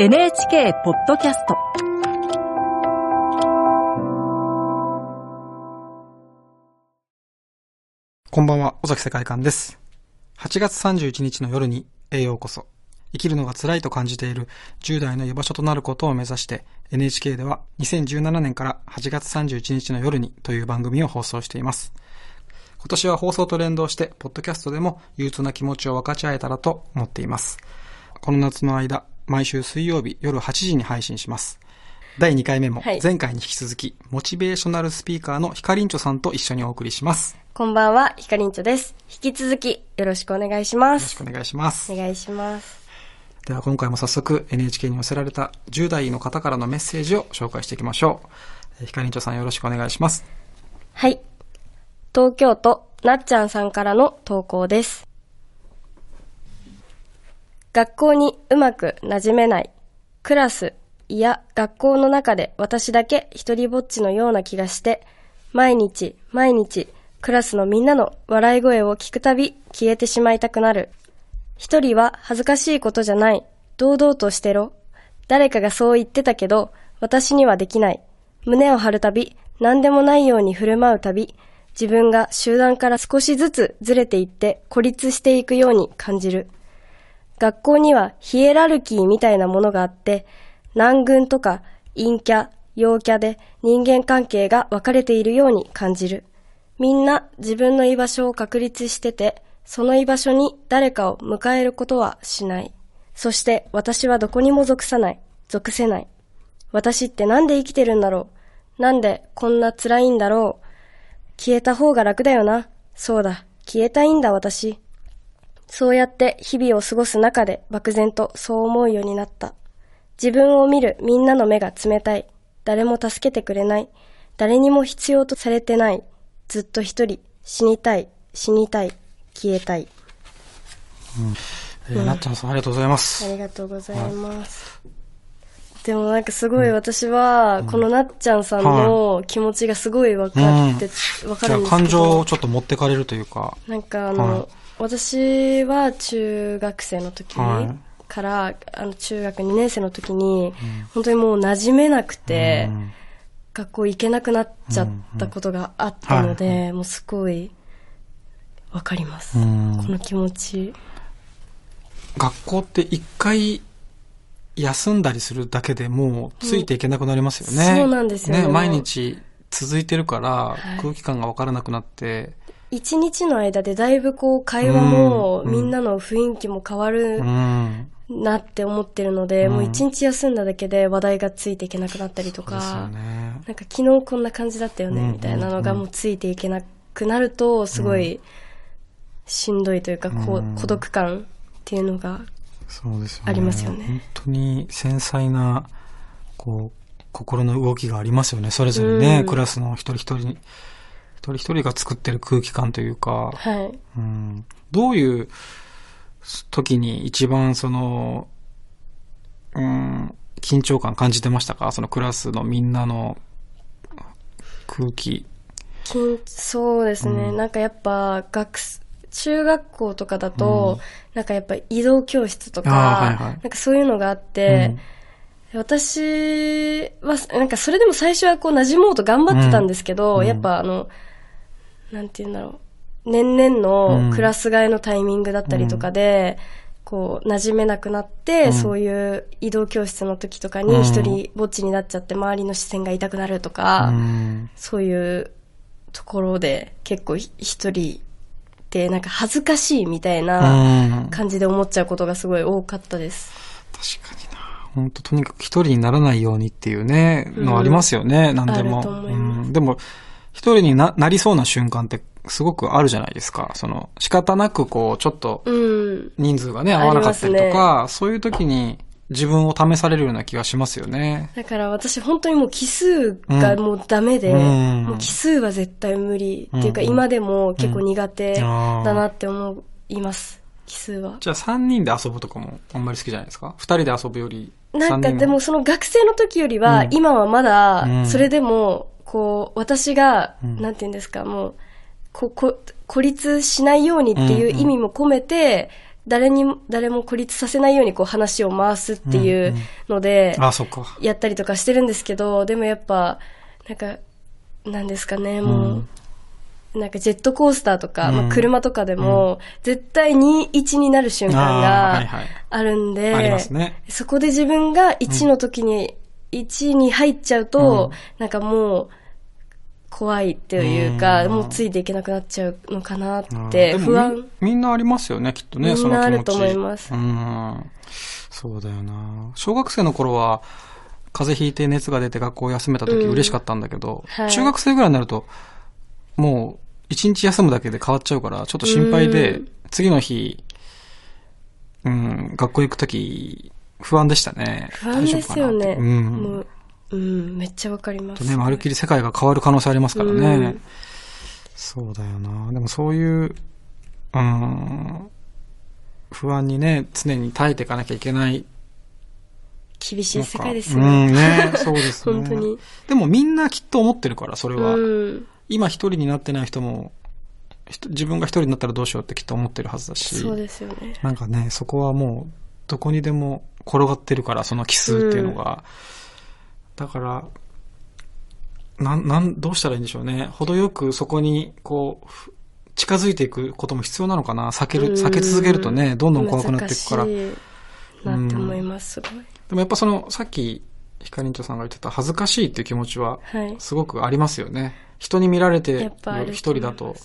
NHK ポッドキャストこんばんは、尾崎世界観です。8月31日の夜に、栄養こそ。生きるのが辛いと感じている10代の居場所となることを目指して NHK では2017年から8月31日の夜にという番組を放送しています。今年は放送と連動して、ポッドキャストでも憂鬱な気持ちを分かち合えたらと思っています。この夏の間、毎週水曜日夜8時に配信します。第2回目もはい前回に引き続き、モチベーショナルスピーカーのヒカリンチョさんと一緒にお送りします。よこんばんは、ひかりんちょです。引き続き、よろしくお願いします。ろしくお願いしますお。願いします。では今回も早速 NHK に寄せられた10代の方からのメッセージを紹介していきましょう。えーひかりんちょさんよろしくお願いします。はい。東京都、なっちゃんさんからの投稿です。学校にうまく馴染めない。クラス、いや、学校の中で私だけ一人ぼっちのような気がして、毎日、毎日、クラスのみんなの笑い声を聞くたび消えてしまいたくなる。一人は恥ずかしいことじゃない。堂々としてろ。誰かがそう言ってたけど、私にはできない。胸を張るたび、何でもないように振る舞うたび、自分が集団から少しずつずれていって孤立していくように感じる。学校にはヒエラルキーみたいなものがあって、南軍とか陰キャ、陽キャで人間関係が分かれているように感じる。みんな自分の居場所を確立してて、その居場所に誰かを迎えることはしない。そして私はどこにも属さない。属せない。私ってなんで生きてるんだろうなんでこんな辛いんだろう消えた方が楽だよな。そうだ。消えたいんだ私。そうやって日々を過ごす中で漠然とそう思うようになった。自分を見るみんなの目が冷たい。誰も助けてくれない。誰にも必要とされてない。ずっと一人。死にたい。死にたい。消えたい。えーなっちゃんさんありがとうございまあす。りがとうございます。でもなんかすごい私は、このなっちゃんさんの気持ちがすごい分かって、分かじゃあるんですけど。感情をちょっと持ってかれるというか、なんかあの、はい私は中学生の時はい。から、あの中学2年生の時に、本当にもう馴染めなくて、うん。学校行けなくなっちゃったことがあったので、もうすごいわかります、うん。この気持ち。学校って一回休んだりするだけでもうついていけなくなりますよね。うん。そうなんですよね。ね、毎日続いてるからはい。空気感がわからなくなって、一日の間でだいぶこう会話も、うんみんなの雰囲気も変わるうん。なって思ってるので、うんもう一日休んだだけで話題がついていけなくなったりとか、ね。なんか昨日こんな感じだったよね、うんみたいなのがもうついていけなくなると、すごいしんどいというか、こう孤独感っていうのが、そうですよね。ありますよね本当に繊細な、こう、心の動きがありますよね。それぞれね、うんクラスの一人一人に、一人一人が作ってる空気感というか、はい。うん、どういう時に一番その、うん、緊張感感じてましたか？そのクラスのみんなの空気。緊そうですね、うん。なんかやっぱ学す中学校とかだと、なんかやっぱ移動教室とか、はいはい。なんかそういうのがあって、私は、なんかそれでも最初はこう馴染もうと頑張ってたんですけど、うん。やっぱあの、なんて言うんだろう、年々のクラス替えのタイミングだったりとかで、こう、馴染めなくなって、うん。そういう移動教室の時とかうん。に一人ぼっちになっちゃって周りの視線が痛くなるとか、うん。そういうところで結構ひ一人ってなんか恥ずかしいみたいなうん。感じで思っちゃうことがすごい多かったです。確かにな。本当とにかく一人にならないようにっていうね、のありますよね、何でも。うん、でも、一人にななりそうな瞬間ってすごくあるじゃないですか。その、仕方なくこう、ちょっとうん。人数がね、合わなかったりとか、そういう時に自分を試されるような気がしますよね。だから私本当にもう奇数がもうダメで、うんもう奇数は絶対無理っていうかうん今でも結構苦手だなって思います。奇数は。じゃあ3人で遊ぶとかもあんまり好きじゃないですか ?2 人で遊ぶより。なんかでもその学生の時よりは、うん。今はまうん。だ、それでも、こう、私が、うん。なんて言うんですか、もう、こ、こ、孤立しないようにっていう意味も込めて、誰にも、誰も孤立させないようにこう話を回すっていうので、あ、そっか。やったりとかしてるんですけど、でもやっぱ、なんか、なんですかね、もう、なんかジェットコースターとか、うん。まあ、車とかでも、絶対に1になる瞬間がはいあるんで、そこで自分が1の時に、1に入っちゃうと、うん。なんかもう、怖いっていうか、うん。もうついていけなくなっちゃうのかなっうんて、不安。みみんなありますよね、きっとね、みんなその気持ち。あると思います。うん。そうだよな。小学生の頃は、風邪ひいて熱が出て学校を休めた時うん。嬉しかったんだけど、はい。中学生ぐらいになると、もう、一日休むだけで変わっちゃうから、ちょっと心配で、うん次の日、うん、学校行く時、不安でしたね。不安ですよね。うん。もう、うん、めっちゃわかります。とね、まるっきり世界が変わる可能性ありますからね。うんそうだよな。でもそういう、うん、不安にね、常に耐えていかなきゃいけない。厳しい世界ですようんね。ね、そうですね。本当に。でもみんなきっと思ってるから、それは。うん。今一人になってない人も、自分が一人になったらどうしようってきっと思ってるはずだし。そうですよね。なんかね、そこはもう、どこにでも転がってるから、その奇数っていうのが。だから、なん、なん、どうしたらいいんでしょうね。程よくそこに、こう、ふ近づいていくことも必要なのかな。避ける、避け続けるとね、どんどん怖くなっていくから。なって思います、すごい。もやっぱその、さっき、ヒカリンチョさんが言ってた恥ずかしいっていう気持ちは、はい。すごくありますよね。人に見られて一人だと、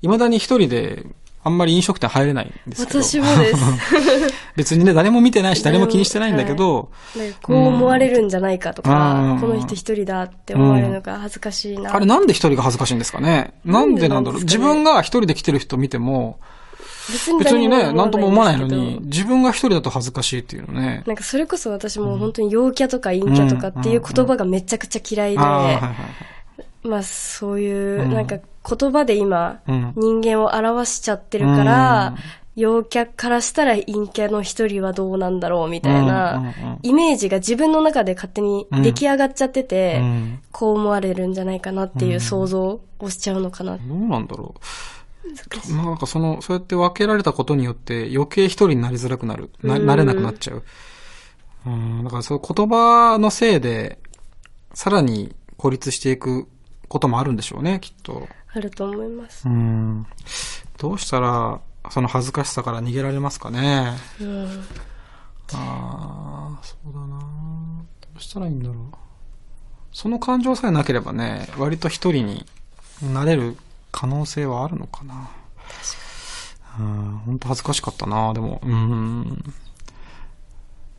未だに一人で、あんまり飲食店入れないんですけど。私もです。別にね、誰も見てないし、誰も気にしてないんだけど、なんかこう思われるんじゃないかとうかん、この人一人だって思われるのが恥ずかしいな。あれなんで一人が恥ずかしいんですかねなんでなんだろうね分が一人で来てる人見ても、別に別にね、なんとも思わないのに、ど自分が一人だと恥ずかしいっていうのね。なんかそれこそ私も本当に陽キャとか陰キャとかっていう言葉がめちゃくちゃ嫌いで。まあそういうう、んなんか言葉で今、うん。人間を表しちゃってるから、陽キャからしたら陰キャの一人はどうなんだろうみたいなうん、イメージが自分の中で勝手に出来上がっちゃってて、うんこう思われるんじゃないかなっていう想像をしちゃうのかな。どうなんだろう。なんかその、そうやって分けられたことによって余計一人になりづらくなる。な、うんなれなくなっちゃう。うん、だからそう言葉のせいで、さらに孤立していくこともあるんでしょうね、きっと。あると思います。うん。どうしたら、その恥ずかしさから逃げられますかね。うん。ああ、そうだなどうしたらいいんだろう。その感情さえなければね、割と一人になれる可能性はあるのかな。うん、本当恥ずかしかったなでも、うん。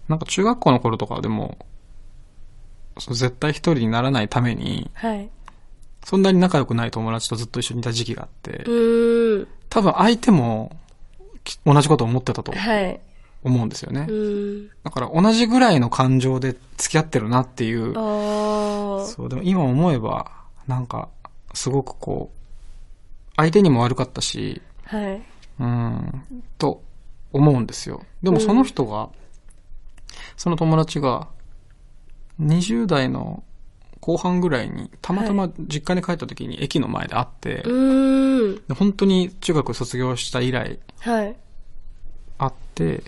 なんか中学校の頃とかでも、そう絶対一人にならないために、はい。そんなに仲良くない友達とずっと一緒にいた時期があってう、ーん。多分相手もき同じことを思ってたとはい。思うんですよね。だから同じぐらいの感情で付き合ってるなっていう。そう、でも今思えば、なんか、すごくこう、相手にも悪かったし、はい。うん、と思うんですよ。でもその人が、その友達が、20代の後半ぐらいに、たまたま実家に帰った時に駅の前で会って、うーん。で本当に中学卒業した以来はい。会って、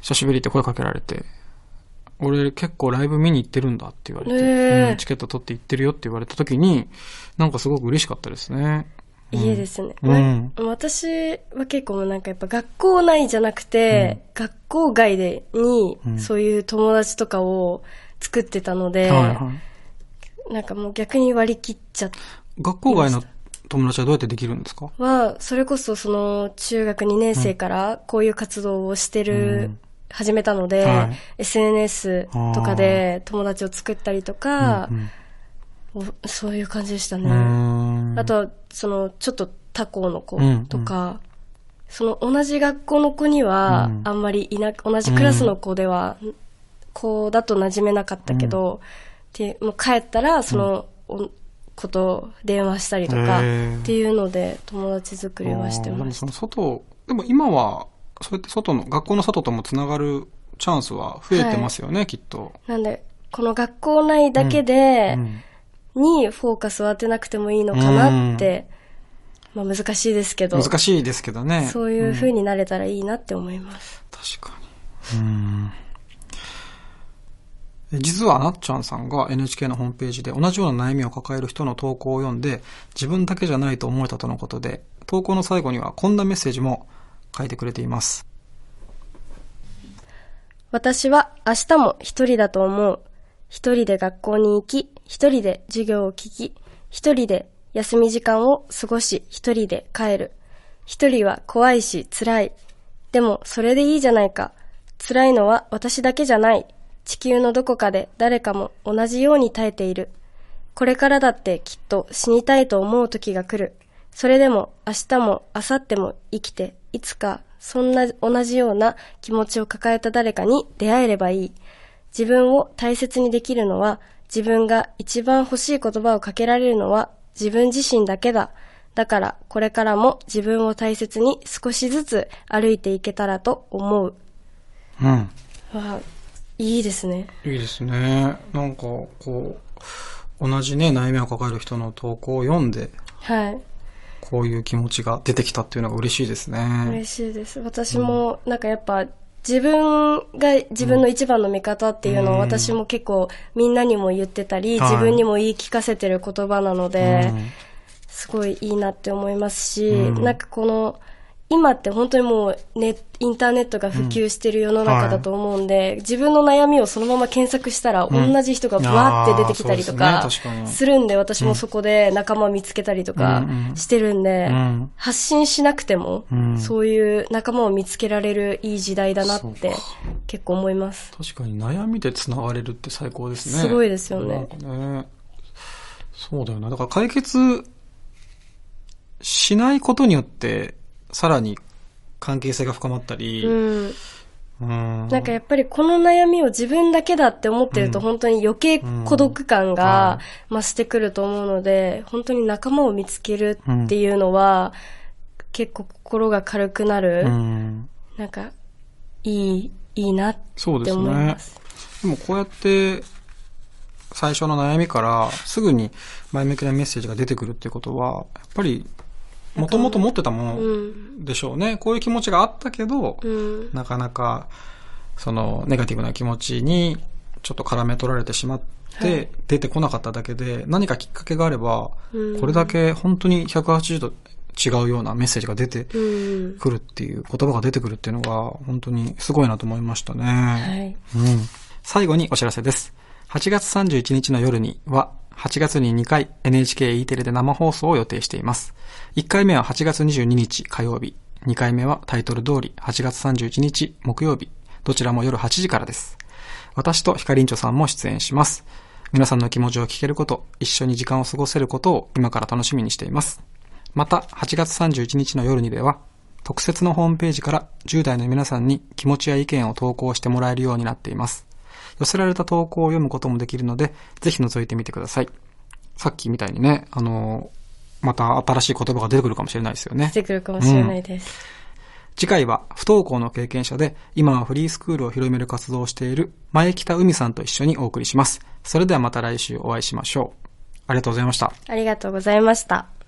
久しぶりって声かけられて、俺結構ライブ見に行ってるんだって言われて、へーうんチケット取って行ってるよって言われた時に、なんかすごく嬉しかったですね。いいですね。うん。な私は結構なんかやっぱ学校内じゃなくて、学校外でにうん。そういう友達とかを作ってたので、はいはい。なんかもう逆に割り切っちゃっ学校外の友達はどうやってできるんですか？は、それこそその中学2年生からこういう活動をしてる、うん。始めたので、はい。SNS とかで友達を作ったりとかう、んおそういう感じでしたうね。ん。あとは、その、ちょっと他校の子うんとか、その同じ学校の子にはうん、あんまりいな、同じクラスの子では、子だと馴染めなかったけど、で、もう帰ったら、その、お子と電話したりとか、っていうので、友達作りはしてました。外、でも今は、そうやって外の、学校の外ともつながるチャンスは増えてますよね、きっと。なんで、この学校内だけでう、んにフォーカスを当てなくてもいいのかなってまあ難しいですけど、難しいですけどね。そういう風んになれたらいいなって思います。確かに。うん。え実はなっちゃんさんが NHK のホームページで同じような悩みを抱える人の投稿を読んで自分だけじゃないと思えたとのことで投稿の最後にはこんなメッセージも書いてくれています。私は明日も一人だと思う。一人で学校に行き、一人で授業を聞き、一人で休み時間を過ごし、一人で帰る。一人は怖いし辛い。でもそれでいいじゃないか。辛いのは私だけじゃない。地球のどこかで誰かも同じように耐えている。これからだってきっと死にたいと思う時が来る。それでも明日も明後日も生きて、いつかそんな同じような気持ちを抱えた誰かに出会えればいい。自分を大切にできるのは、自分が一番欲しい言葉をかけられるのは自分自身だけだ。だからこれからも自分を大切に少しずつ歩いていけたらと思う。うん。わあ、いいですね。いいですね。なんか、こう、同じね、悩みを抱える人の投稿を読んで、はい。こういう気持ちが出てきたっていうのが嬉しいですね。嬉しいです。私も、なんかやっぱ、自分が自分の一番の味方っていうのをうん。私も結構みんなにも言ってたり、はい。自分にも言い聞かせてる言葉なので、うん。すごいいいなって思いますし、うん。なんかこの、今って本当にもうネインターネットが普及してる世の中だと思うんで、自分の悩みをそのまま検索したら、うん同じ人がブワーって出てきたりとあかするんで、私もそこで仲間見つけたりとかうんうんしてるんで、うん発信しなくても、うんそういう仲間を見つけられるいい時代だなって結構思います。確かに悩みで繋がれるって最高ですね。すごいですよねね。そうだよな。だから解決しないことによって、さらに関係性が深まったり、うん。うんなんかやっぱりこの悩みを自分だけだって思ってるとうん本当に余計孤独感が増してくると思うので、本当に仲間を見つけるっていうのは、結構心が軽くなる、うんなんか、いい、いいなってそうですね思いま。す。でもこうやって、最初の悩みからすぐに前向きなメッセージが出てくるっていうことは、やっぱり、もともと持ってたもうん。のでしょうね。こういう気持ちがあったけど、うん。なかなか、その、ネガティブな気持ちに、ちょっと絡め取られてしまって、はい出てこなかっただけで、何かきっかけがあれば、うんこれだけ本当に180度違うようなメッセージが出てうん。くるっていう、言葉が出てくるっていうのが、本当にすごいなと思いましたね。はい。うん。最後にお知らせです。8月31日の夜には、8月に2回 NHKE テレで生放送を予定しています。1回目は8月22日火曜日。2回目はタイトル通り8月31日木曜日。どちらも夜8時からです。私とヒカリンチョさんも出演します。皆さんの気持ちを聞けること、一緒に時間を過ごせることを今から楽しみにしています。また、8月31日の夜にでは、特設のホームページから10代の皆さんに気持ちや意見を投稿してもらえるようになっています。寄せられた投稿を読むこともできるので、ぜひ覗いてみてください。さっきみたいにね、あのまた新しい言葉が出てくるかもしれないですよね出。てくるかもしれないです。次回は不登校の経験者で、今はフリースクールを広める活動をしている前北海さんと一緒にお送りします。それではまた来週お会いしましょう。ありがとうございました。ありがとうございました。